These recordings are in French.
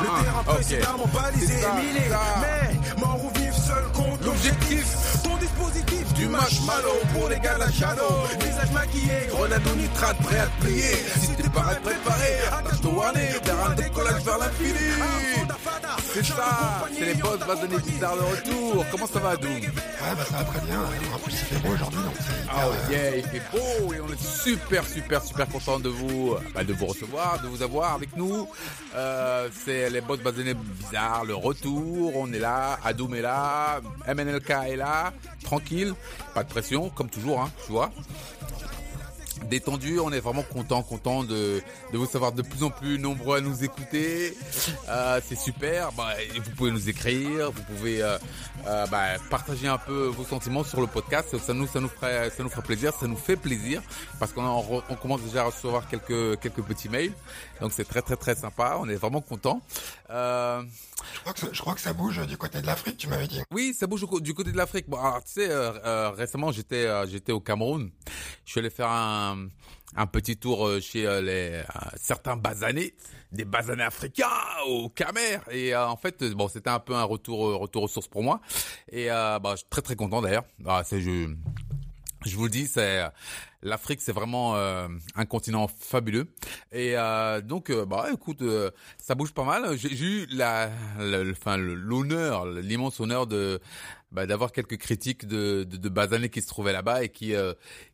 Le terrain précédemment balisé et miné. Mais mort ou vif seul compte l'objectif. Ton dispositif du marshmallow pour les gars de la shadow. Visage maquillé, grenade au nitrate prêt à te plier. Si t'es pas préparé, attache ton harnais. Terrain de décollage vers l'infini. C'est ça, c'est les boss basonnés bizarres de retour. Comment ça va, Doom? Ouais, bah ça va très bien. En plus, il fait beau aujourd'hui, donc c'est hyper, Ah euh, yeah, il fait beau et on est super super super content de vous bah, de vous recevoir, de vous avoir avec nous. Euh, c'est les boss basonnés bizarres, le retour. On est là, Adoum est là, MNLK est là, tranquille, pas de pression comme toujours, hein, tu vois. Détendu, on est vraiment content, content de, de vous savoir de plus en plus nombreux à nous écouter. Euh, c'est super. Bah, vous pouvez nous écrire, vous pouvez euh, euh, bah, partager un peu vos sentiments sur le podcast. Ça nous, ça nous ferait, ça nous ferait plaisir, ça nous fait plaisir parce qu'on re- on commence déjà à recevoir quelques quelques petits mails. Donc c'est très très très sympa. On est vraiment content. Euh, je, crois que, ça- je crois que ça bouge du côté de l'Afrique, tu m'avais dit. oui, ça bouge du côté de l'Afrique. Bon, alors, tu sais, euh, euh, récemment, j'étais euh, j'étais au Cameroun. Je suis allé faire un, un petit tour euh, chez euh, les euh, certains basanés, des basanés africains au Camer. Et en fait, bon, c'était un peu un retour retour aux sources pour moi. Et bah, je suis très très content d'ailleurs. Ah, c'est je je vous le dis, c'est l'Afrique, c'est vraiment un continent fabuleux. Et donc, bah écoute, ça bouge pas mal. J'ai eu la, enfin l'honneur, l'immense honneur de bah, d'avoir quelques critiques de, de, de qui se trouvaient là-bas et qui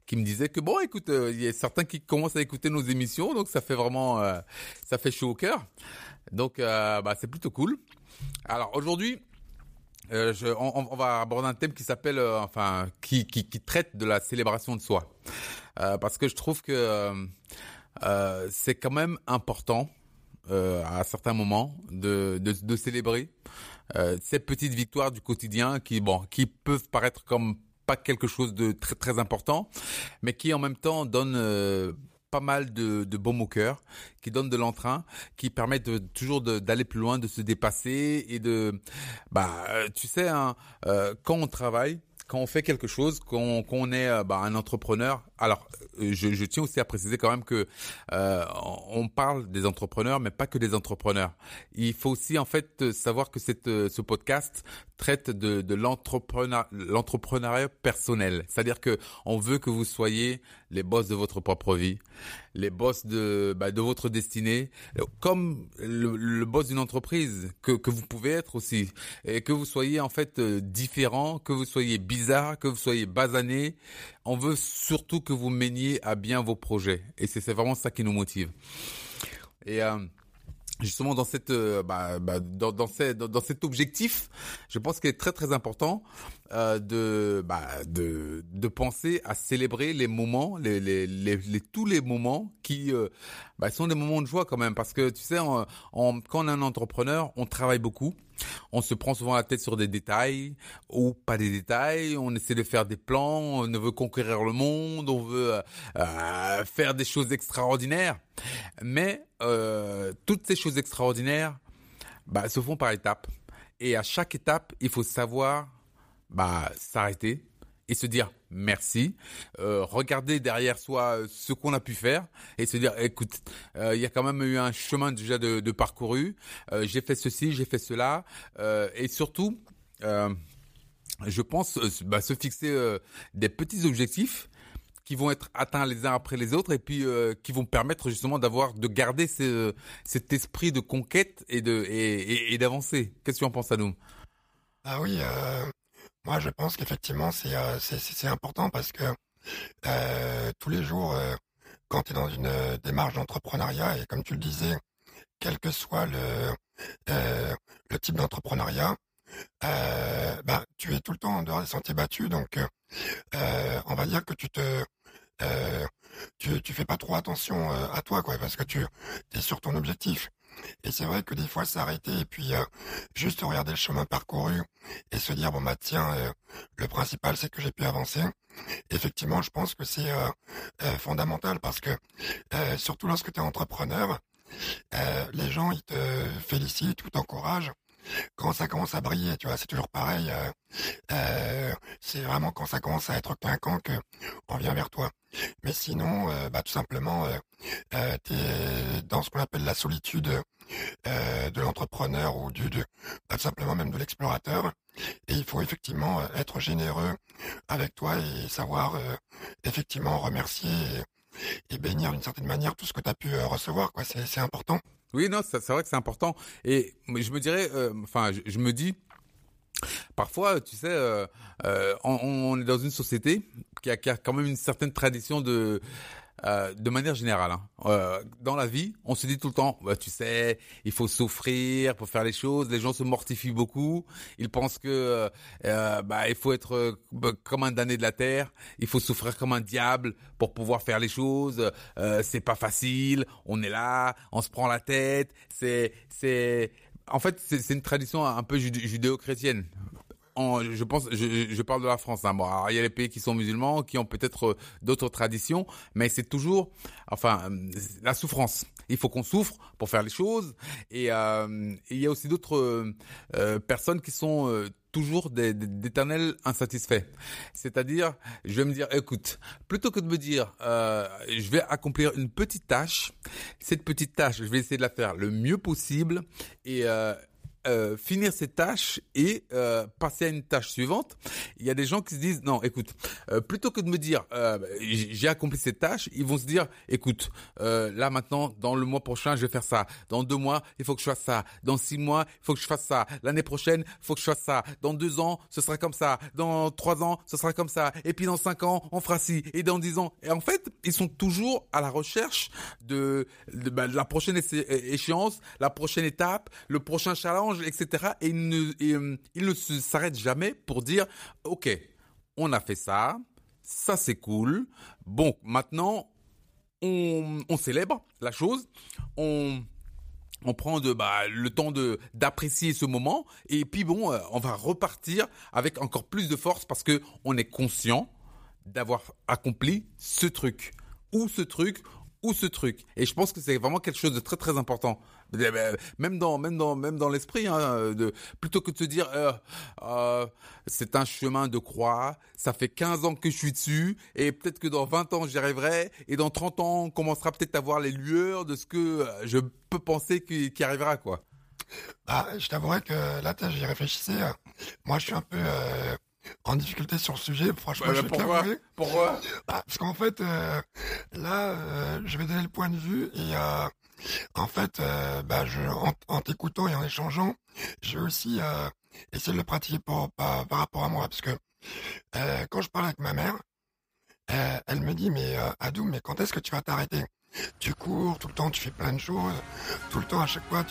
qui me disaient que bon, écoute, euh, il y a certains qui commencent à écouter nos émissions, donc ça fait vraiment, euh, ça fait chaud au cœur. Donc, euh, bah c'est plutôt cool. Alors aujourd'hui. On, va aborder un thème qui s'appelle, enfin, qui, qui, traite de la célébration de soi, parce que je trouve que c'est quand même important à certains moments de, de, de célébrer ces petites victoires du quotidien qui, bon, qui peuvent paraître comme pas quelque chose de très très important, mais qui en même temps donnent euh, pas mal de, de baume au cœur, qui donnent de l'entrain, qui permettent de, toujours d'aller plus loin, de se dépasser et de, bah, euh, tu sais, hein, euh, quand on travaille, quand on fait quelque chose, qu'on qu'on est euh, bah, un entrepreneur. Alors, euh, je, je tiens aussi à préciser quand même que euh, on parle des entrepreneurs, mais pas que des entrepreneurs. Il faut aussi en fait euh, savoir que cette, euh, ce podcast traite de, de l'entrepreneur- l'entrepreneuriat personnel. C'est-à-dire que on veut que vous soyez les boss de votre propre vie, les boss de, bah, de votre destinée, comme le, le boss d'une entreprise que, que vous pouvez être aussi, et que vous soyez en fait différent, que vous soyez bizarre, que vous soyez basané. On veut surtout que vous meniez à bien vos projets, et c'est vraiment ça qui nous motive. Et euh, justement dans cette euh, bah, bah, dans, dans, cette- dans, dans cet objectif, je pense qu'il est très très important euh, de, bah, de de penser à célébrer les moments, les, les, les, tous les moments qui euh, bah, sont des moments de joie quand même, parce que tu sais, on- quand on est un entrepreneur, on travaille beaucoup. On se prend souvent la tête sur des détails ou pas des détails. On essaie de faire des plans. On veut conquérir le monde. On veut euh, euh, faire des choses extraordinaires. Mais euh, toutes ces choses extraordinaires bah, se font par étapes. Et à chaque étape, il faut savoir bah, s'arrêter et se dire merci, euh, regarder derrière soi euh, ce qu'on a pu faire et se dire écoute, euh, il y a quand même eu un chemin déjà de, parcouru, j'ai fait ceci, j'ai fait cela et surtout, je pense bah, se fixer des petits objectifs qui vont être atteints les uns après les autres et puis qui vont permettre justement d'avoir de garder ce, cet esprit de conquête et de et, d'avancer. Qu'est-ce que tu en penses, Anoum? Ah oui, moi je pense qu'effectivement c'est euh, important parce que euh, tous les jours, euh, quand tu es dans une démarche d'entrepreneuriat, et comme tu le disais, quel que soit le, type d'entrepreneuriat, bah, tu es tout le temps en dehors des sentiers battus, donc on va dire que tu te... tu, fais pas trop attention à toi, quoi, parce que tu es sur ton objectif. Et c'est vrai que des fois s'arrêter et puis euh, juste regarder le chemin parcouru et se dire bon bah tiens euh, le principal c'est que j'ai pu avancer. Effectivement je pense que c'est euh, fondamental parce que surtout lorsque tu es entrepreneur, les gens ils te félicitent ou t'encouragent quand ça commence à briller, tu vois, c'est toujours pareil. euh, euh, c'est vraiment quand ça commence à être clinquant que on vient vers toi. Mais sinon, euh, bah, tout simplement, euh, euh, tu es dans ce qu'on appelle la solitude de l'entrepreneur ou du, de, pas simplement même de l'explorateur. Et il faut effectivement être généreux avec toi et savoir effectivement remercier et, bénir d'une certaine manière tout ce que tu as pu recevoir. Quoi, c'est important. Oui, non, c'est vrai que c'est important. Et je me dirais, enfin, je, me dis, Parfois, tu sais, euh, euh, on, est dans une société qui a, quand même une certaine tradition de, euh, de manière générale. Hein. dans la vie, on se dit tout le temps, bah, tu sais, il faut souffrir pour faire les choses. Les gens se mortifient beaucoup. Ils pensent que bah, il faut être bah, comme un damné de la terre. Il faut souffrir comme un diable pour pouvoir faire les choses. c'est pas facile. On est là, on se prend la tête. C'est c'est en fait, c'est une tradition un peu judéo-chrétienne. Je pense, je, parle de la France. Hein. Bon, il y a les pays qui sont musulmans, qui ont peut-être euh, d'autres traditions, mais c'est toujours, enfin, euh, la souffrance. Il faut qu'on souffre pour faire les choses. Et, euh, il y a aussi d'autres personnes qui sont toujours d'éternels insatisfaits. C'est-à-dire, je vais me dire, écoute, plutôt que de me dire, euh, je vais accomplir une petite tâche, cette petite tâche, je vais essayer de la faire le mieux possible et euh, euh, finir cette tâche et euh, passer à une tâche suivante. Il y a des gens qui se disent non, écoute, euh, plutôt que de me dire j'ai accompli cette tâche, ils vont se dire écoute, là maintenant dans le mois prochain je vais faire ça, dans deux mois il faut que je fasse ça, dans six mois il faut que je fasse ça, l'année prochaine il faut que je fasse ça, dans deux ans ce sera comme ça, dans trois ans ce sera comme ça, et puis dans cinq ans on fera ci, et dans dix ans. Et en fait ils sont toujours à la recherche de, de bah, la prochaine échéance, la prochaine étape, le prochain challenge etc. Et il ne, euh, s'arrête jamais pour dire, OK, on a fait ça, ça c'est cool. Bon, maintenant, on, célèbre la chose, on, prend de, bah, le temps d'apprécier ce moment et puis bon, euh, on va repartir avec encore plus de force parce que on est conscient d'avoir accompli ce truc ou ce truc ou ce truc. Et je pense que c'est vraiment quelque chose de très très important. Même dans même dans même dans l'esprit, hein, de plutôt que de se dire euh, euh, c'est un chemin de croix. Ça fait 15 ans que je suis dessus et peut-être que dans 20 ans j'y arriverai et dans 30 ans on commencera peut-être à voir les lueurs de ce que je peux penser qui, qui arrivera quoi. Bah, je t'avouerai que là, j'y réfléchissais. Moi, je suis un peu euh, en difficulté sur le sujet. Franchement, je vais pourquoi, pourquoi? Bah, Parce qu'en fait, euh, là, euh, je vais donner le point de vue et euh, en fait, bah, je, en, t'écoutant et en échangeant, j'ai aussi essayé de le pratiquer par, par, rapport à moi, parce que quand je parle avec ma mère, elle me dit mais Adou, mais quand est-ce que tu vas t'arrêter? Tu cours, tout le temps tu fais plein de choses, tout le temps à chaque fois.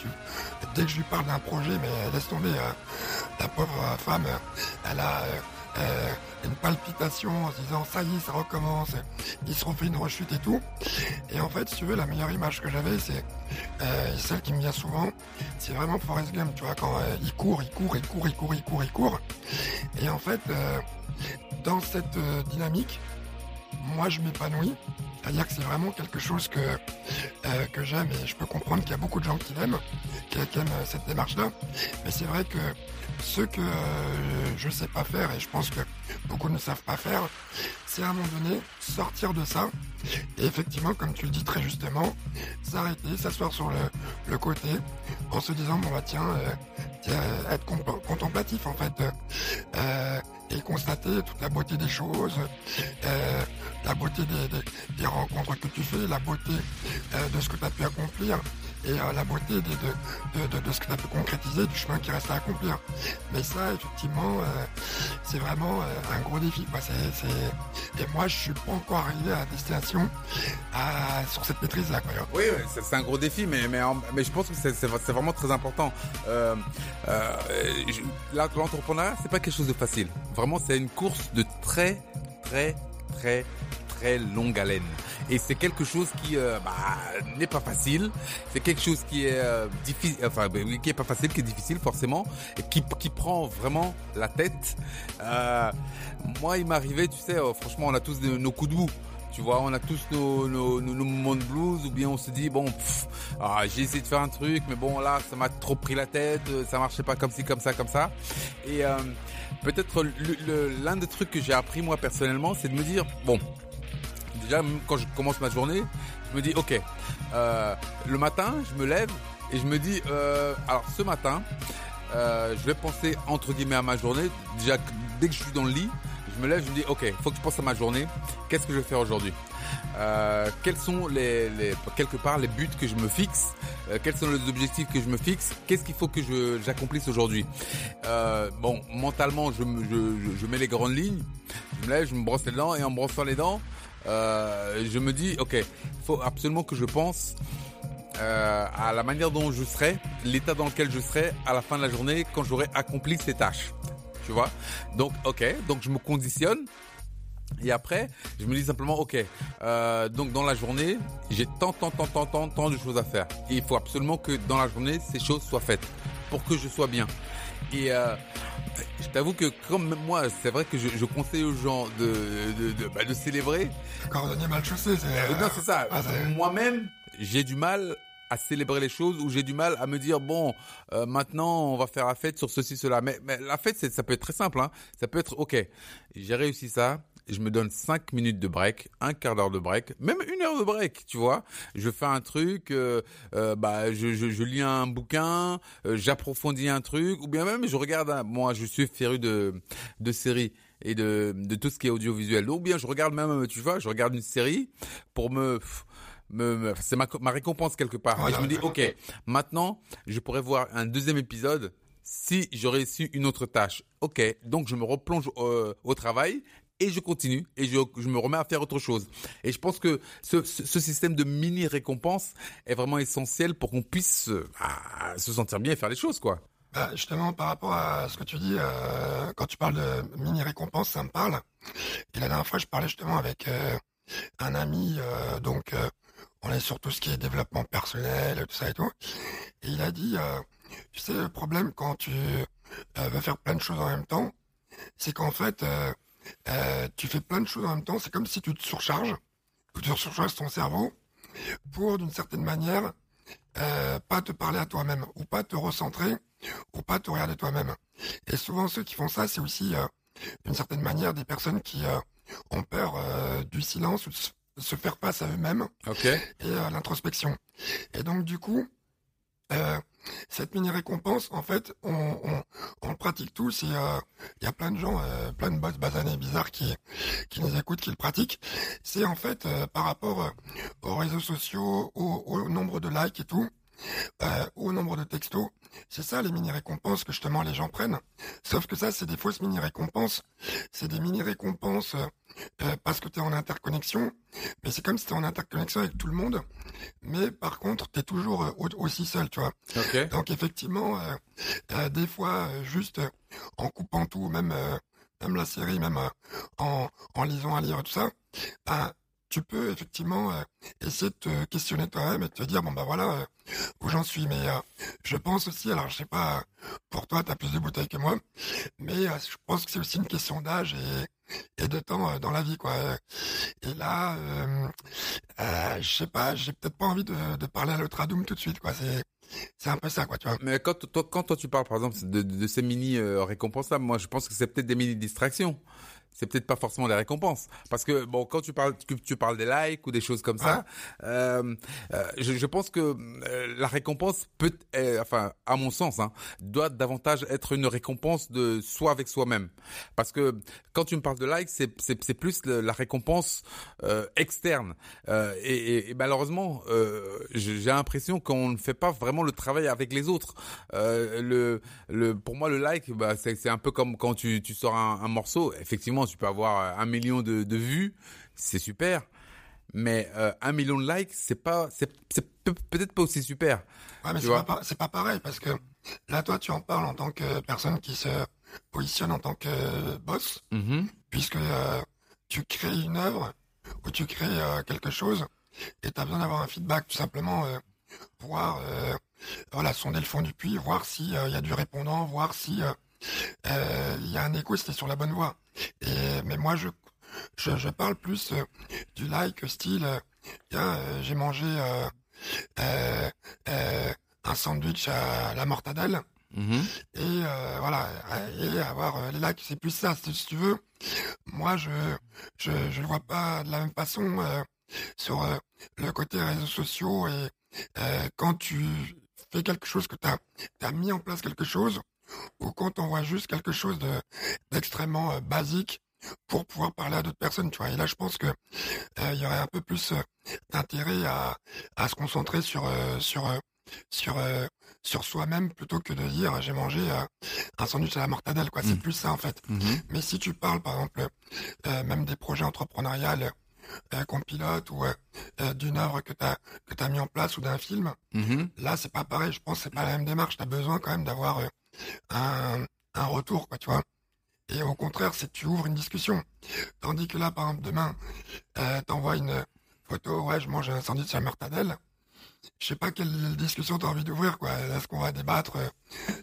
Dès que je lui parle d'un projet, mais laisse tomber, la pauvre femme, elle a euh, une palpitation en se disant ça y est, ça recommence, ils se refait une rechute et tout. Et en fait, si tu veux, la meilleure image que j'avais, c'est euh, celle qui me vient souvent, c'est vraiment Forrest Gump, tu vois, quand euh, il court, il court, il court, il court, il court, il court. Et en fait, dans cette dynamique, moi je m'épanouis. C'est-à-dire que c'est vraiment quelque chose que, que j'aime et je peux comprendre qu'il y a beaucoup de gens qui l'aiment, qui, aiment cette démarche-là. Mais c'est vrai que ce que euh, je ne sais pas faire, et je pense que beaucoup ne savent pas faire, c'est à un moment donné sortir de ça. Et effectivement, comme tu le dis très justement, s'arrêter, s'asseoir sur le, côté, en se disant, bon bah tiens, euh, être contemplatif en fait, euh, et constater toute la beauté des choses, la beauté des, rencontres que tu fais, la beauté de ce que tu as pu accomplir et euh, la beauté de, de, de, ce que as pu concrétiser, du chemin qui reste à accomplir. Mais ça, effectivement, euh, c'est vraiment euh, un gros défi. Et moi, je suis pas encore arrivé à destination sur cette maîtrise-là. Oui, c'est un gros défi, mais, mais, mais je pense que c'est vraiment très important. Euh, L'entrepreneuriat, c'est pas quelque chose de facile. Vraiment, c'est une course de très, très, très, longue haleine. Et c'est quelque chose qui euh, bah, n'est pas facile. C'est quelque chose qui est euh, difficile, enfin qui est pas facile, qui est difficile forcément, et qui, prend vraiment la tête. Euh, moi, il m'arrivait, tu sais, franchement, on a tous nos coups de boue. Tu vois, on a tous nos, nos, blues, ou bien on se dit, bon, ah, j'ai essayé de faire un truc, mais bon, là, ça m'a trop pris la tête, ça marchait pas comme ci, comme ça, comme ça. Et peut-être l'un des trucs que j'ai appris moi personnellement, c'est de me dire, bon, déjà, quand je commence ma journée, je me dis, ok, euh, le matin, je me lève et je me dis, euh, alors ce matin, euh, je vais penser entre guillemets à ma journée. Déjà, dès que je suis dans le lit, je me lève, je me dis, ok, faut que je pense à ma journée. Qu'est-ce que je vais faire aujourd'hui? Euh, Quels sont les, les, quelque part les buts que je me fixe? Euh, Quels sont les objectifs que je me fixe? Qu'est-ce qu'il faut que je j'accomplisse aujourd'hui? Euh, Bon, mentalement, je, je, je, mets les grandes lignes. Je me lève, je me brosse les dents et en brossant les dents, euh, je me dis, ok, faut absolument que je pense euh, à la manière dont je serai, l'état dans lequel je serai à la fin de la journée quand j'aurai accompli ces tâches. Tu vois? Donc, ok, donc je me conditionne. Et après, je me dis simplement, ok, euh, donc dans la journée, j'ai tant, tant, tant, tant, tant, tant de choses à faire. Et il faut absolument que dans la journée, ces choses soient faites pour que je sois bien. Et euh, je t'avoue que comme moi, c'est vrai que je, je, conseille aux gens de de, de, bah, de célébrer. Cordonnier mal chaussé, c'est. Euh, non, c'est ça. Ah, Moi-même, j'ai du mal à célébrer les choses ou j'ai du mal à me dire bon euh, maintenant on va faire la fête sur ceci cela mais, mais la fête ça peut être très simple hein ça peut être ok j'ai réussi ça je me donne 5 minutes de break, un quart d'heure de break, même une heure de break, tu vois. Je fais un truc, euh, euh, bah, je, je, je, lis un bouquin, euh, j'approfondis un truc, ou bien même je regarde, un, moi je suis féru de, de séries et de, de tout ce qui est audiovisuel. Ou bien je regarde même, tu vois, je regarde une série pour me... Me, c'est ma, ma récompense quelque part. Je me dis, ok, maintenant, je pourrais voir un deuxième épisode si j'aurais réussi une autre tâche. Ok, donc je me replonge euh, au travail et je continue et je, me remets à faire autre chose. Et je pense que ce, système de mini récompense est vraiment essentiel pour qu'on puisse euh, se sentir bien et faire les choses, quoi. Bah, justement, par rapport à ce que tu dis, euh, quand tu parles de mini récompense, ça me parle. Et la dernière fois, je parlais justement avec euh, un ami, donc on est sur tout ce qui est développement personnel, tout ça et tout. Et il a dit, tu sais, le problème quand tu veux faire plein de choses en même temps, c'est qu'en fait, euh, tu fais plein de choses en même temps. C'est comme si tu te surcharges, que tu surcharges ton cerveau pour, d'une certaine manière, euh, pas te parler à toi-même, ou pas te recentrer, ou pas te regarder toi-même. Et souvent, ceux qui font ça, c'est aussi, euh, d'une certaine manière, des personnes qui ont peur du silence ou de se faire face à eux-mêmes okay. et à l'introspection. Et donc, du coup, euh, cette mini récompense, en fait, on, on, le pratique tous il euh, y a plein de gens, euh, plein de boss basanés bizarres qui qui nous écoutent, qui le pratiquent. C'est en fait euh, par rapport euh, aux réseaux sociaux, au, au, nombre de likes et tout, euh, au nombre de textos. C'est ça les mini récompenses que justement les gens prennent. Sauf que ça, c'est des fausses mini récompenses. C'est des mini récompenses euh, parce que tu es en interconnexion, mais c'est comme si tu en interconnexion avec tout le monde, mais par contre, tu es toujours euh, aussi seul, tu vois. Okay. Donc effectivement, euh, des fois, juste en coupant tout, même même la série, même en, en lisant un livre, tout ça, ben, tu peux effectivement euh, essayer de te questionner toi-même et te dire bon bah voilà euh, où j'en suis. Mais euh, je pense aussi, alors je sais pas, pour toi t'as plus de bouteilles que moi, mais je pense que c'est aussi une question d'âge et, de temps dans la vie quoi. Et là, je sais pas, j'ai peut-être pas envie de, de parler à l'autre Adoum tout de suite quoi. C'est c'est un peu ça, quoi, tu vois. Mais quand toi, quand toi tu parles, par exemple, de, de, de ces mini récompenses là, moi, je pense que c'est peut-être des mini distractions c'est peut-être pas forcément des récompenses. Parce que bon quand tu parles tu, tu parles des likes ou des choses comme ça ah. euh, euh, je, je, pense que euh, la récompense peut euh, enfin à mon sens hein, doit davantage être une récompense de soi avec soi-même. Parce que quand tu me parles de likes c'est c'est, c'est plus le, la récompense euh, externe. Et, et, et, malheureusement j'ai l'impression qu'on ne fait pas vraiment le travail avec les autres. Le le pour moi le like bah c'est c'est un peu comme quand tu tu sors un, un morceau. Effectivement tu peux avoir un million de, de vues, c'est super. Mais euh, un million de likes, c'est pas, c'est, peut-être pas aussi super. Ouais, mais c'est pas, pas pareil parce que là, toi, tu en parles en tant que personne qui se positionne en tant que boss, mm-hmm. puisque euh, tu crées une œuvre ou tu crées euh, quelque chose et tu as besoin d'avoir un feedback, tout simplement euh, voir, euh, voilà, sonder le fond du puits, voir s'il y a du répondant, voir si il euh, y a un écho, c'était sur la bonne voie. Et, mais moi, je, je, je parle plus euh, du like style, euh, j'ai mangé un sandwich à la mortadelle. Mhm. Et euh, voilà, et avoir euh, les likes, c'est plus ça, si tu veux. Moi, je je je le vois pas de la même façon euh, sur euh, le côté réseaux sociaux et euh, quand tu fais quelque chose que tu as, mis en place quelque chose ou quand on voit juste quelque chose de d'extrêmement euh, basique pour pouvoir parler à d'autres personnes, tu vois. Et là, je pense que euh, il y aurait un peu plus euh, d'intérêt à, à se concentrer sur euh, sur sur sur soi-même plutôt que de dire j'ai mangé un sandwich à la mortadelle, quoi. C'est Mm. plus ça en fait. Mhm. Mais si tu parles, par exemple, même des projets entrepreneuriales euh, qu'on pilote ou euh, euh, d'une œuvre que tu as que t'as mis en place ou d'un film, Mhm. là c'est pas pareil. Je pense que c'est pas la même démarche. Tu as besoin quand même d'avoir un retour, quoi, tu vois. Et au contraire, c'est que tu ouvres une discussion. Tandis que là, par exemple, demain, euh, t'envoies une photo, ouais, je mange un sandwich à mortadelle. Je sais pas quelle discussion t'as envie d'ouvrir, quoi. Est-ce qu'on va débattre euh,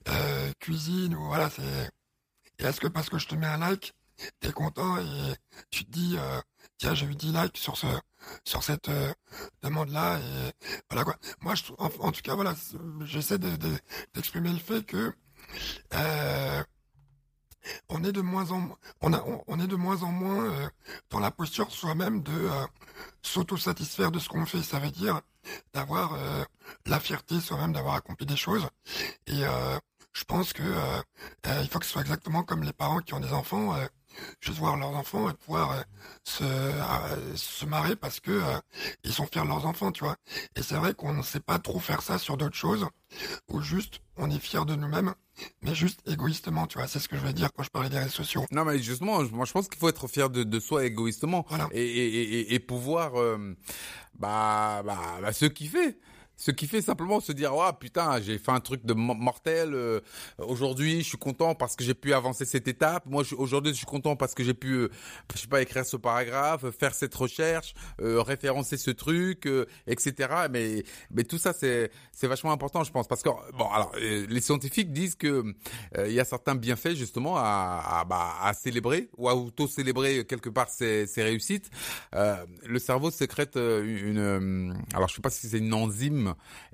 euh, cuisine ou voilà, c'est. Est-ce que parce que je te mets un like, t'es content et tu te dis, euh, tiens, j'ai eu 10 likes sur ce, sur cette demande-là et voilà quoi. Moi, en, en tout cas, voilà, j'essaie de- de- d'exprimer le fait que euh, on est de moins en on, a, on, est de moins en moins euh, dans la posture soi-même de euh, s'auto-satisfaire de ce qu'on fait. Ça veut dire d'avoir la fierté soi-même d'avoir accompli des choses. Et je pense que il faut que ce soit exactement comme les parents qui ont des enfants, juste voir leurs enfants et pouvoir euh, se, euh, se marrer parce que euh, ils sont fiers de leurs enfants, tu vois. Et c'est vrai qu'on ne sait pas trop faire ça sur d'autres choses, ou juste on est fier de nous-mêmes, mais juste égoïstement, tu vois. C'est ce que je veux dire quand je parlais des réseaux sociaux. Non, mais justement, moi, je pense qu'il faut être fier de, de soi égoïstement Voilà. et, et, et, et pouvoir, bah, bah, bah, se kiffer. Ce qui fait simplement se dire, oh putain, j'ai fait un truc de mo- mortel. euh, aujourd'hui, je suis content parce que j'ai pu avancer cette étape. Moi, aujourd'hui, je suis content parce que j'ai pu, euh, je sais pas, écrire ce paragraphe, faire cette recherche, euh, référencer ce truc, euh, etc. Mais, mais tout ça, c'est, c'est vachement important, je pense, parce que bon, alors, euh, les scientifiques disent que euh, il y a certains bienfaits justement à, à, bah, à célébrer ou à auto-célébrer quelque part ses, ses réussites. Le cerveau sécrète une, euh, alors je sais pas si c'est une enzyme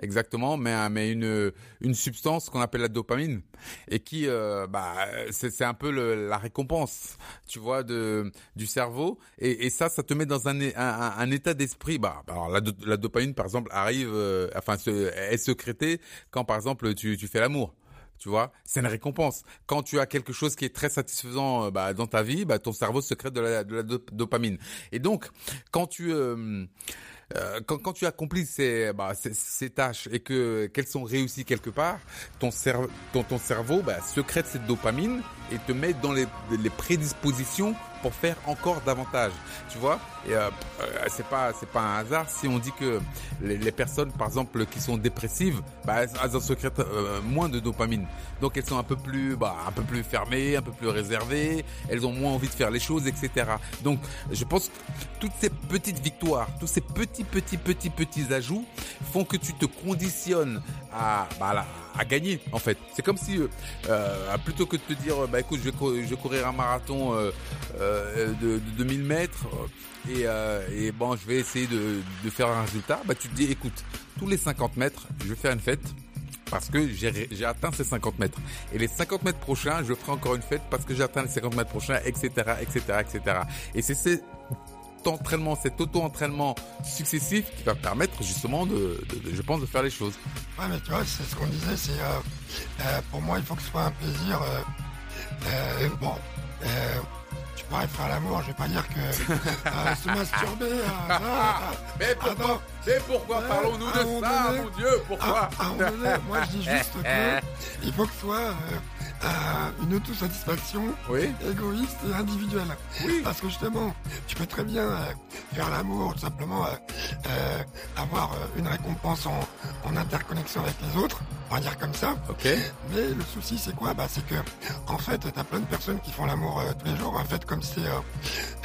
exactement, mais euh, mais une une substance qu'on appelle la dopamine et qui euh, bah c'est un peu la récompense, tu vois, de du cerveau et, ça ça te met dans un un, état d'esprit. Bah alors la, do- la dopamine par exemple arrive, euh, enfin se, est sécrétée quand par exemple tu tu fais l'amour tu vois c'est une récompense quand tu as quelque chose qui est très satisfaisant bah, dans ta vie bah, ton cerveau secrète de la, de la dop- dopamine et donc quand tu euh, quand, quand tu accomplis ces, bah, ces, ces tâches et que qu'elles sont réussies quelque part, ton, cerveau ton, ton cerveau bah, secrète cette dopamine et te met dans les, les prédispositions pour faire encore davantage. Tu vois Et euh, euh, c'est pas c'est pas un hasard si on dit que les, les personnes, par exemple, qui sont dépressives, bah, elles en secrètent euh, moins de dopamine. Donc elles sont un peu plus bah, un peu plus fermées, un peu plus réservées. Elles ont moins envie de faire les choses, etc. Donc je pense que toutes ces petites victoires, tous ces petits petits petits petits ajouts font que tu te conditionnes à bah, là, à gagner en fait. C'est comme si euh, euh, plutôt que de te dire bah écoute je vais, je vais courir un marathon euh, euh, de, de 2000 mètres euh, et, euh, et bon je vais essayer de, de faire un résultat, bah tu te dis écoute tous les 50 mètres je vais faire une fête parce que j'ai atteint ces 50 mètres. Et les 50 mètres prochains, je ferai encore une fête parce que j'ai atteint les 50 mètres prochains, etc., etc., etc. Et c'est entraînement, cet auto-entraînement successif qui va permettre justement de, je pense, de faire les choses. Ouais, mais tu vois, c'est ce qu'on disait, c'est euh, euh, pour moi, il faut que ce soit un plaisir. euh, bon, pourrais faire l'amour, je vais pas dire que euh, se masturber. euh, ah, Mais pourquoi- mais pourquoi Ouais, parlons-nous de ça, donné- mon Dieu, ah, à donné, moi je dis juste que il faut que ce soit euh, euh, une autosatisfaction Oui, égoïste et individuelle. oui, Parce que justement, tu peux très bien faire l'amour, tout simplement euh, euh, avoir euh, une récompense en, en interconnexion avec les autres, on va dire comme ça. ok, Mais le souci, c'est quoi? Bah, c'est que en fait, t'as plein de personnes qui font l'amour euh, tous les jours, en fait, comme c'est euh,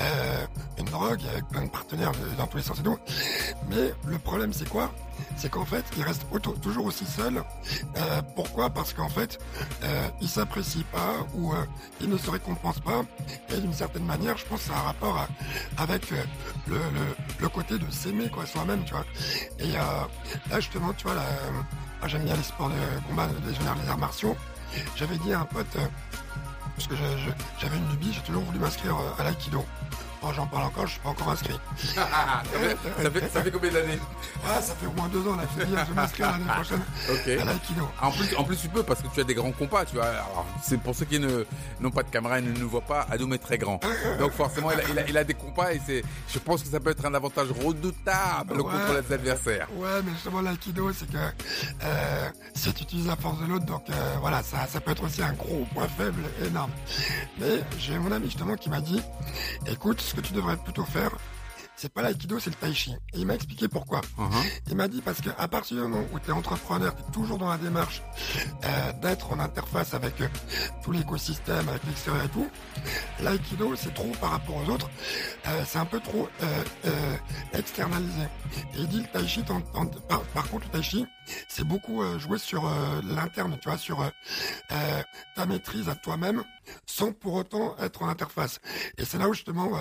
euh, une drogue avec plein de partenaires dans tous les sens et tout. Mais le problème, c'est quoi? C'est qu'en fait, ils restent auto- toujours aussi seuls. Euh, pourquoi? Parce qu'en fait, euh, ils s'apprécient pas ou euh, ils ne se récompensent pas. Et d'une certaine manière, je pense que ça a un rapport avec euh, le, côté de s'aimer quoi soi-même, tu. Et là, justement, tu vois, là, j'aime bien les sports de combat, les, les arts martiaux. J'avais dit à un pote, parce que j'avais une lubie, j'ai toujours voulu m'inscrire à l'aïkido. Oh, j'en parle encore, je suis pas encore inscrit. ça, fait, ça, fait, combien d'années ah, Ça fait au moins deux ans, là, je vais m'inscrire l'année prochaine okay. à l'aïkido. En plus, en plus, tu peux, parce que tu as des grands compas, tu vois. c'est pour ceux qui n'ont pas de caméra et ne nous voient pas, Adoum est très grand. Donc forcément, il a, il a, il a des compas et c'est, je pense que ça peut être un avantage redoutable ouais, contre les adversaires. Ouais, mais justement, l'aïkido, c'est que euh, si tu utilises la force de l'autre, donc euh, voilà, ça, ça peut être aussi un gros point faible énorme. Mais j'ai mon ami justement qui m'a dit, écoute, ce que tu devrais plutôt faire, c'est pas l'aïkido, c'est le tai chi. Et il m'a expliqué pourquoi. Uh-huh. Il m'a dit parce qu'à partir du moment où tu es entrepreneur, tu es toujours dans la démarche euh, d'être en interface avec euh, tout l'écosystème, avec l'extérieur et tout, l'aïkido, c'est trop par rapport aux autres, euh, c'est un peu trop externalisé. Et il dit le tai chi, par, par, contre, le tai chi, c'est beaucoup jouer sur l'interne, tu vois, sur ta maîtrise à toi-même, sans pour autant être en interface. Et c'est là où justement,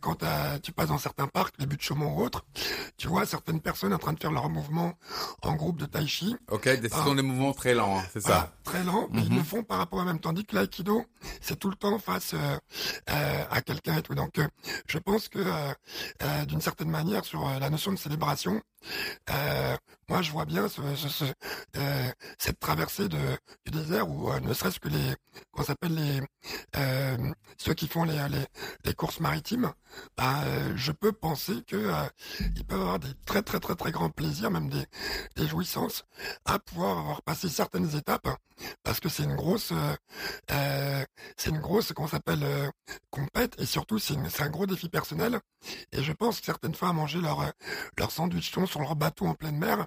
quand tu passes dans certains parcs, les buts de Chaumont ou autres, tu vois certaines personnes en train de faire leur mouvement en groupe de tai chi. Ok, ce sont des mouvements très lents, hein, c'est ça. très lents, mais ils le mhm. font par rapport à même. Tandis que l'aïkido, c'est tout le temps face euh, euh, à quelqu'un et tout. Donc, euh, je pense que d'une certaine manière, sur la notion de célébration, moi, je vois bien euh, cette traversée du désert où euh, ne serait-ce que les, qu'on s'appelle les, euh, ceux qui font les, les, courses maritimes, bah, je peux penser que ils peuvent avoir des très très très très grands plaisirs, même des, jouissances, à pouvoir avoir passé certaines étapes, parce que c'est une grosse, c'est une grosse qu'on s'appelle compète et surtout c'est un gros défi personnel. Et je pense que certaines fois à manger leur leur sandwich sur leur bateau en pleine mer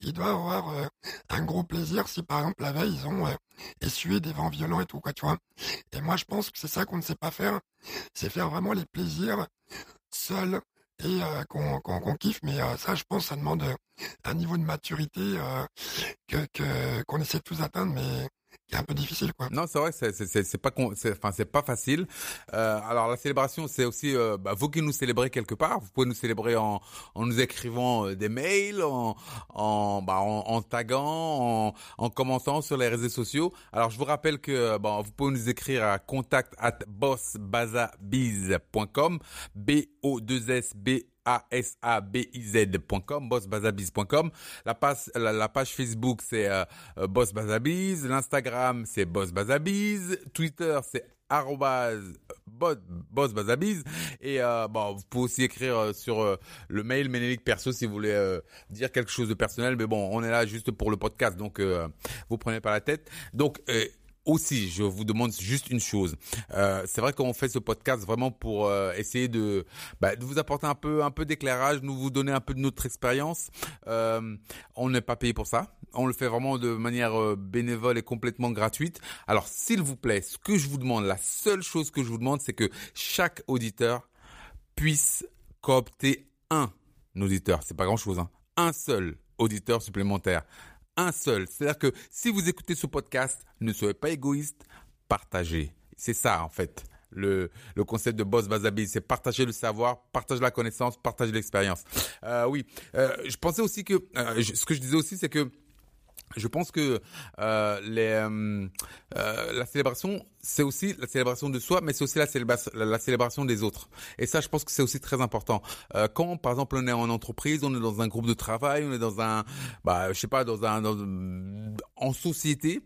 il doit avoir euh, un gros plaisir si par exemple la veille ils ont euh, essuyé des vents violents et tout quoi tu vois. Et moi je pense que c'est ça qu'on ne sait pas faire, c'est faire vraiment les plaisirs seuls et euh, qu'on kiffe. Mais ça je pense ça demande un niveau de maturité que qu'on essaie de tous atteindre. Mais un peu difficile quoi. Non, c'est vrai, c'est c'est c'est pas enfin c'est pas facile. Euh, alors la célébration, c'est aussi euh, bah, vous qui nous célébrez quelque part. Vous pouvez nous célébrer en en nous écrivant euh, des mails, en en bah en, en taguant, en, en commentant sur les réseaux sociaux. Alors je vous rappelle que bon, vous pouvez nous écrire à contact at bossbazabiz.com b o 2 s b a-S-A-B-I-Z.com, bossbazabiz.com. La page, la, page Facebook, c'est euh, euh Boss L'Instagram, c'est Boss Twitter, c'est arrobase bossbazabiz. Et euh, bon vous pouvez aussi écrire euh, sur euh, le mail Ménélique perso si vous voulez dire quelque chose de personnel. Mais bon on est là juste pour le podcast. Donc vous prenez pas la tête. Donc aussi, je vous demande juste une chose. Euh, c'est vrai qu'on fait ce podcast vraiment pour euh, essayer de, bah, de vous apporter un peu, d'éclairage, nous vous donner un peu de notre expérience. Euh, on n'est pas payé pour ça. On le fait vraiment de manière bénévole et complètement gratuite. Alors, s'il vous plaît, ce que je vous demande, la seule chose que je vous demande, c'est que chaque auditeur puisse coopter un auditeur. C'est pas grand chose, hein. Un seul auditeur supplémentaire un seul. C'est-à-dire que si vous écoutez ce podcast, ne soyez pas égoïste, partagez. C'est ça, en fait. Le, le concept de boss Bazabi, c'est partager le savoir, partager la connaissance, partager l'expérience. Euh, oui, euh, je pensais aussi que, euh, ce que je disais aussi, c'est que je pense que les, la célébration, c'est aussi la célébration de soi, mais c'est aussi la, la, célébration des autres. Et ça, je pense que c'est aussi très important. Euh, quand, par exemple, on est en entreprise, on est dans un groupe de travail, on est dans un, bah, je sais pas, dans un, dans, en société,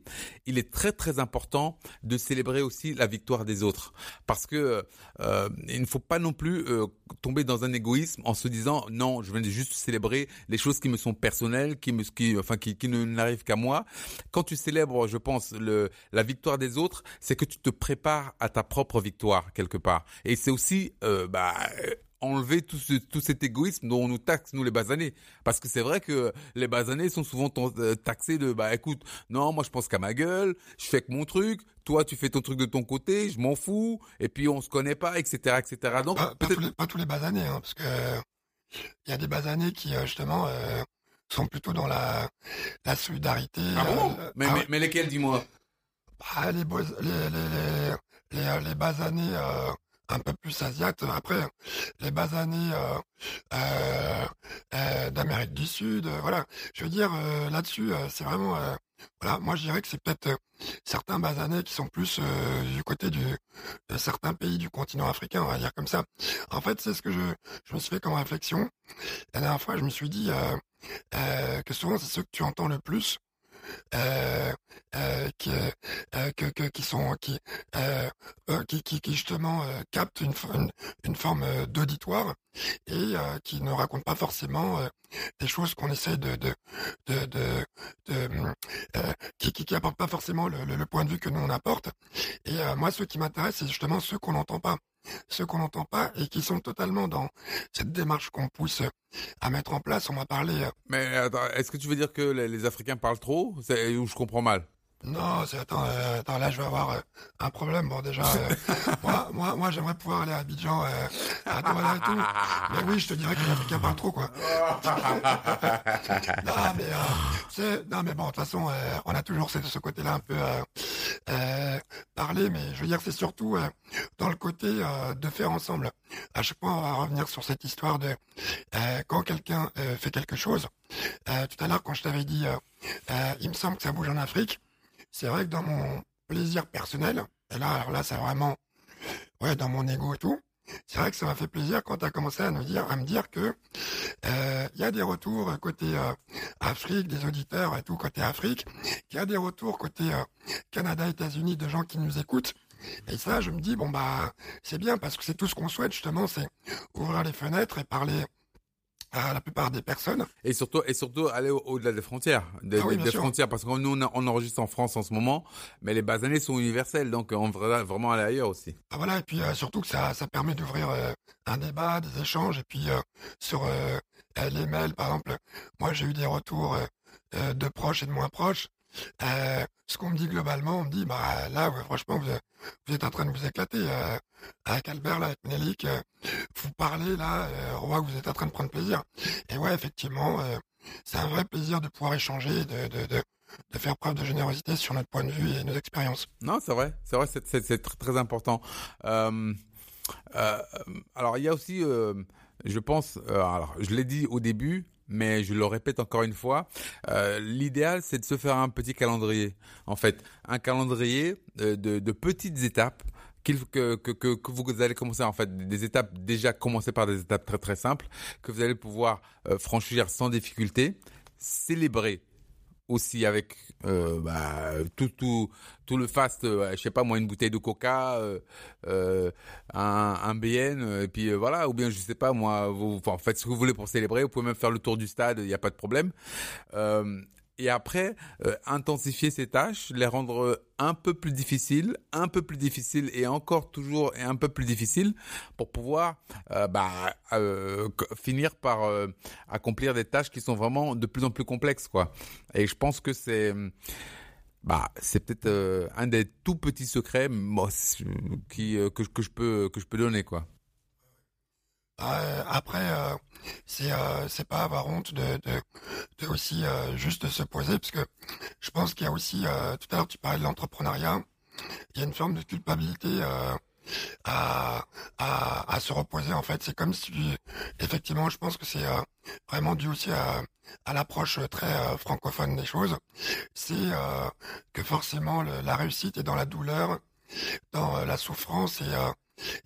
il est très très important de célébrer aussi la victoire des autres, parce que euh, il ne faut pas non plus euh, tomber dans un égoïsme en se disant non, je viens juste célébrer les choses qui me sont personnelles, qui me, enfin, qui, qui ne n'arrivent qu'à moi. Quand tu célèbres, je pense, le, la victoire des autres, c'est que tu te prépares à ta propre victoire quelque part. Et c'est aussi, euh, bah, enlever tout, ce, tout cet égoïsme dont on nous taxe, nous les basanés. Parce que c'est vrai que les basanés sont souvent euh, taxés de, bah écoute, non, moi je pense qu'à ma gueule, je fais que mon truc, toi tu fais ton truc de ton côté, je m'en fous, et puis on se connaît pas, etc. etc. Donc, pas, tous les, pas tous les basanés, hein, parce que il y a des basanés qui euh, justement euh, sont plutôt dans la, la solidarité. Ah bon? mais, ah mais, lesquels, dis-moi? Bah, les, les, les, basanés un peu plus asiates. Après, les basanés d'Amérique du Sud, voilà. Je veux dire, là-dessus, c'est vraiment voilà, moi je dirais que c'est peut-être certains basanés qui sont plus du côté de certains pays du continent africain, on va dire comme ça. En fait, c'est ce que je, je me suis fait comme réflexion. La dernière fois, je me suis dit que souvent c'est ceux que tu entends le plus euh, euh, qui, euh, que, que, qui sont qui, qui, qui, justement captent une, une, forme d'auditoire et qui ne racontent pas forcément des choses qu'on essaie de de de, de, qui, qui, qui pas forcément le, le, point de vue que nous on apporte. Et moi ce qui m'intéresse c'est justement ceux qu'on n'entend pas ceux qu'on n'entend pas et qui sont totalement dans cette démarche qu'on pousse à mettre en place. On m'a parlé. Euh, Mais est-ce que tu veux dire que les, Africains parlent trop? Ou je comprends mal? Non, c'est attends, euh, attends, là je vais avoir euh, un problème. Bon déjà, euh, moi, moi, moi j'aimerais pouvoir aller à Abidjan à Douala et tout. Mais oui, je te dirais que les Africains parlent trop quoi. non mais c'est, non mais bon, de toute façon, on a toujours ce, ce côté-là un peu parler, mais je veux dire c'est surtout dans le côté de faire ensemble. À chaque fois, on va revenir sur cette histoire de quand quelqu'un fait quelque chose. tout à l'heure, quand je t'avais dit, il me semble que ça bouge en Afrique c'est vrai que dans mon plaisir personnel, et là, alors là, c'est vraiment, ouais, dans mon ego et tout, c'est vrai que ça m'a fait plaisir quand tu as commencé à nous dire, à me dire que euh, il y a des retours côté euh, Afrique, des auditeurs et tout côté Afrique, qu'il y a des retours côté euh, Canada, États-Unis, de gens qui nous écoutent. Et ça, je me dis bon bah c'est bien parce que c'est tout ce qu'on souhaite justement, c'est ouvrir les fenêtres et parler à la plupart des personnes. Et surtout, et surtout aller au-delà des frontières, des, ah frontières, parce que nous on, enregistre en France en ce moment, mais les bases années sont universelles, donc on va vraiment aller ailleurs aussi. Ah voilà, et puis euh, surtout que ça, ça permet d'ouvrir euh, un débat, des échanges, et puis euh, sur les mails, par exemple, moi j'ai eu des retours de proches et de moins proches. Ce qu'on me dit globalement, on me dit, bah là, franchement, vous, êtes en train de vous éclater avec Albert, avec Ménélique, vous parlez là, euh, que vous êtes en train de prendre plaisir. Et ouais, effectivement, euh, c'est un vrai plaisir de pouvoir échanger, de, de, de, faire preuve de générosité sur notre point de vue et nos expériences. Non, c'est vrai, c'est vrai, c'est très, très important. Euh, euh, alors, il y a aussi, euh, je pense, alors je l'ai dit au début, mais je le répète encore une fois, euh, l'idéal c'est de se faire un petit calendrier. En fait, un calendrier de, de, petites étapes que, vous allez commencer en fait des étapes déjà commencer par des étapes très très simples que vous allez pouvoir euh, franchir sans difficulté, célébrer aussi avec euh, bah, tout tout tout le fast euh, je sais pas moi une bouteille de coca euh, euh un, un BN et puis voilà. Ou bien je sais pas moi vous faites ce que vous voulez pour célébrer. Vous pouvez même faire le tour du stade il n'y a pas de problème et après euh, intensifier ces tâches, les rendre un peu plus difficiles, un peu plus difficiles et encore toujours et un peu plus difficiles pour pouvoir euh, bah, euh, finir par accomplir des tâches qui sont vraiment de plus en plus complexes quoi. Et je pense que c'est bah c'est peut-être un des tout petits secrets qui que, que je peux que je peux donner quoi. Euh, après, euh, c'est euh, c'est pas avoir honte de, de, de aussi juste se poser, parce que je pense qu'il y a aussi, tout à l'heure tu parlais de l'entrepreneuriat, il y a une forme de culpabilité à, à, à se reposer en fait. C'est comme si, effectivement, je pense que c'est vraiment dû aussi à, à l'approche très francophone des choses. C'est que forcément la réussite est dans la douleur, dans la souffrance et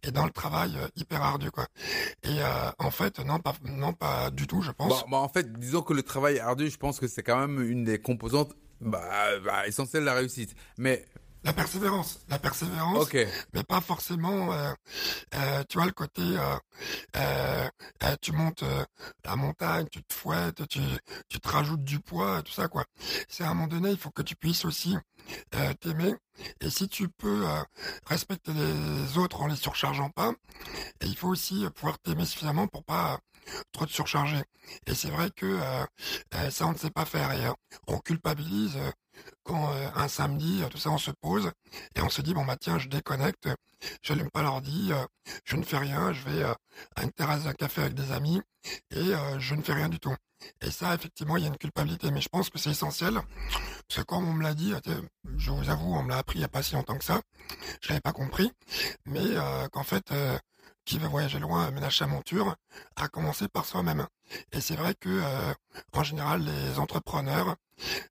et dans le travail euh, hyper ardu quoi. Et euh, en fait non pas non pas du tout je pense. Bah, en fait disons que le travail ardu je pense que c'est quand même une des composantes bah, bah, essentielles de la réussite. Mais la persévérance, la persévérance, okay. mais pas forcément. Euh, euh, tu vois le côté, euh, tu montes la montagne, tu te fouettes, tu, tu te rajoutes du poids, tout ça quoi. C'est à un moment donné, il faut que tu puisses aussi t'aimer. Et si tu peux respecter les autres en les surchargeant pas, et il faut aussi pouvoir t'aimer suffisamment pour pas trop te surcharger. Et c'est vrai que ça on ne sait pas faire et on culpabilise quand euh, un samedi, tout ça, on se pose et on se dit bon bah tiens, je déconnecte, j'allume pas l'ordi, je ne fais rien, je vais à une terrasse d'un café avec des amis et je ne fais rien du tout. Et ça, effectivement, il y a une culpabilité, mais je pense que c'est essentiel. Parce que comme on me l'a dit, je vous avoue, on me l'a appris il n'y a pas si longtemps que ça. Je l'avais pas compris. Mais qu'en fait, qui veut voyager loin, ménage sa monture, à commencer par soi-même. Et c'est vrai que, euh, en général, les entrepreneurs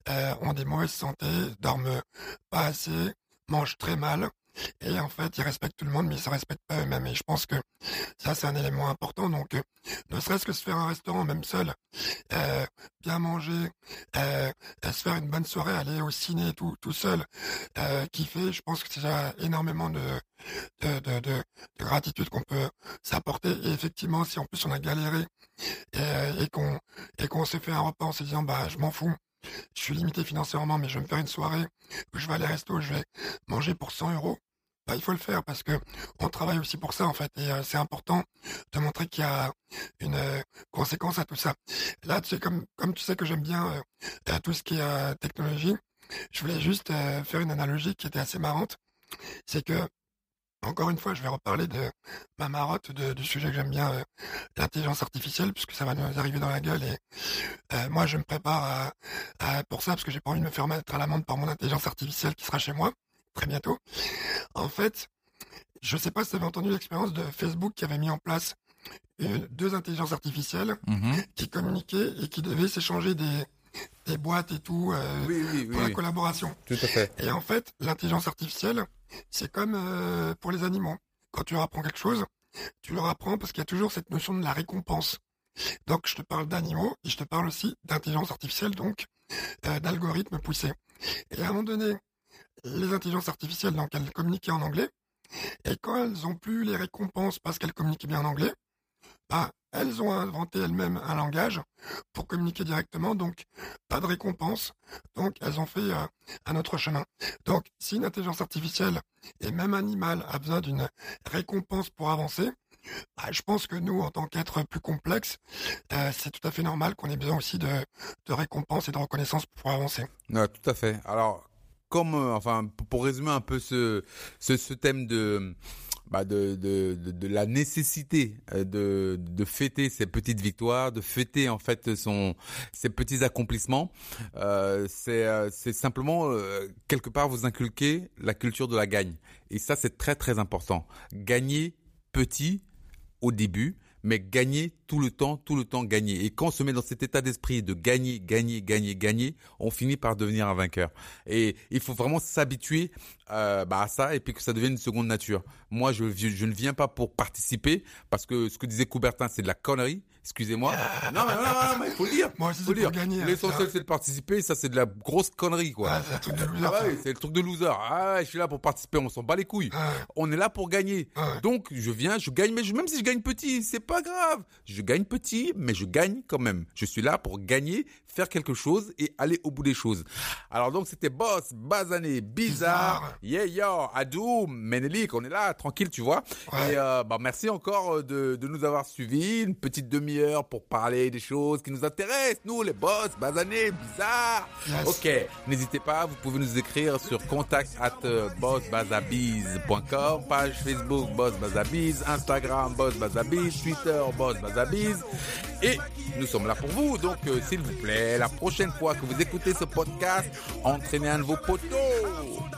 euh, ont des mauvaises santé, dorment pas assez, mangent très mal, et en fait, ils respectent tout le monde, mais ils se respectent pas eux-mêmes. Et je pense que ça, c'est un élément important. Donc, euh, ne serait-ce que se faire un restaurant, même seul, euh, bien manger, euh, se faire une bonne soirée, aller au ciné tout, tout seul, kiffer, je pense que c'est déjà énormément de, de, de, de, gratitude qu'on peut s'apporter. Et effectivement, si en plus on a galéré et, qu'on et qu'on s'est fait un repas en se disant, bah, je m'en fous, je suis limité financièrement, mais je vais me faire une soirée où je vais aller resto, je vais manger pour 100 euros. Bah, il faut le faire parce que on travaille aussi pour ça en fait et euh, c'est important de montrer qu'il y a une euh, conséquence à tout ça. Là, tu comme tu sais que j'aime bien euh, tout ce qui est technologie, je voulais juste faire une analogie qui était assez marrante. C'est que encore une fois, je vais reparler de ma marotte du sujet que j'aime bien, l'intelligence artificielle, puisque ça va nous arriver dans la gueule. Et moi, je me prépare à, pour ça, parce que j'ai pas envie de me faire mettre à l'amende par mon intelligence artificielle qui sera chez moi très bientôt. En fait, je ne sais pas si vous avez entendu l'expérience de Facebook qui avait mis en place deux intelligences artificielles mhm. qui communiquaient et qui devaient s'échanger des, des boîtes et tout euh, pour la collaboration. Tout à fait. Et en fait, l'intelligence artificielle, c'est comme euh, pour les animaux. Quand tu leur apprends quelque chose, tu leur apprends parce qu'il y a toujours cette notion de la récompense. Donc, je te parle d'animaux et je te parle aussi d'intelligence artificielle, donc euh, d'algorithmes poussés. Et à un moment donné, les intelligences artificielles, donc elles communiquaient en anglais. Et quand elles ont plus les récompenses parce qu'elles communiquaient bien en anglais, bah, elles ont inventé elles-mêmes un langage pour communiquer directement, donc pas de récompense. Donc elles ont fait euh, un autre chemin. Donc si une intelligence artificielle et même animale a besoin d'une récompense pour avancer, bah, je pense que nous, en tant qu'êtres plus complexes, euh, c'est tout à fait normal qu'on ait besoin aussi de, de récompense et de reconnaissance pour avancer. Ouais, tout à fait. Alors, comme, euh, enfin, pour résumer un peu ce thème de, bah de, de, de, la nécessité euh, de, de fêter ses petites victoires, de fêter en fait son ses petits accomplissements. Euh, c'est euh, c'est simplement quelque part vous inculquer la culture de la gagne. Et ça c'est très très important. Gagner petit au début, mais gagner tout le temps, tout le temps gagner. Et quand on se met dans cet état d'esprit de gagner, gagner, gagner, gagner, on finit par devenir un vainqueur. Et il faut vraiment s'habituer euh, bah, à ça et puis que ça devienne une seconde nature. Moi, je, je ne viens pas pour participer parce que ce que disait Coubertin, c'est de la connerie. Excusez-moi. non, mais, non, non, mais il faut le dire. Moi faut dire. Gagner, hein, L'essentiel, c'est de participer. Ça, c'est de la grosse connerie, quoi. Ah, c'est le truc de loser. Ah, c'est le truc de loser. Ah, je suis là pour participer. On s'en bat les couilles. On est là pour gagner. Donc, je viens, je gagne, mais même si je gagne petit, c'est pas grave. Je gagne petit, mais je gagne quand même. Je suis là pour gagner, faire quelque chose et aller au bout des choses. Alors donc, c'était Boss, Bazané, Bizarre, Yeah Yo, Adou, Menelik. On est là, tranquille, tu vois. Et euh, bah, merci encore euh, de, de nous avoir suivis. Une petite demi pour parler des choses qui nous intéressent, nous les boss, basanés, bizarres. Ok, n'hésitez pas, vous pouvez nous écrire sur contact at euh, bossbazabiz.com, page Facebook Boss Instagram Boss Twitter Boss Et nous sommes là pour vous, donc euh, s'il vous plaît, la prochaine fois que vous écoutez ce podcast, entraînez un de vos potos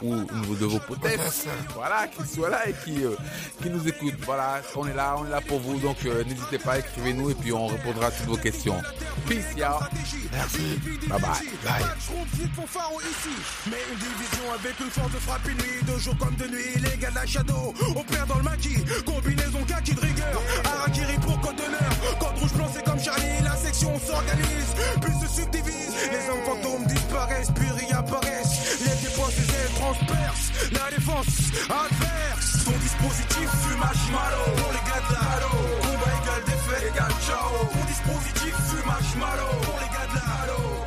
ou une de vos voilà, qui soit là et qui, euh, qui nous écoute. Voilà, on est là, on est là pour vous, donc n'hésitez pas, écrivez-nous et puis on répondra à toutes vos questions. Peace, y'all. Merci. Bye bye. Bye. Mais une division avec une force de frappe nuit, de jour comme de nuit, les gars de la shadow, opère dans le maquis, combinaison kaki de rigueur, comme la section s'organise, puis se subdivise, les hommes fantômes disparaissent, puis réapparaissent, les dépenses et transpercent, la défense adverse, ton dispositif fume marshmallow, pour les gars de la combat égal défaite égal ciao, ton dispositif fume marshmallow, pour les gars de la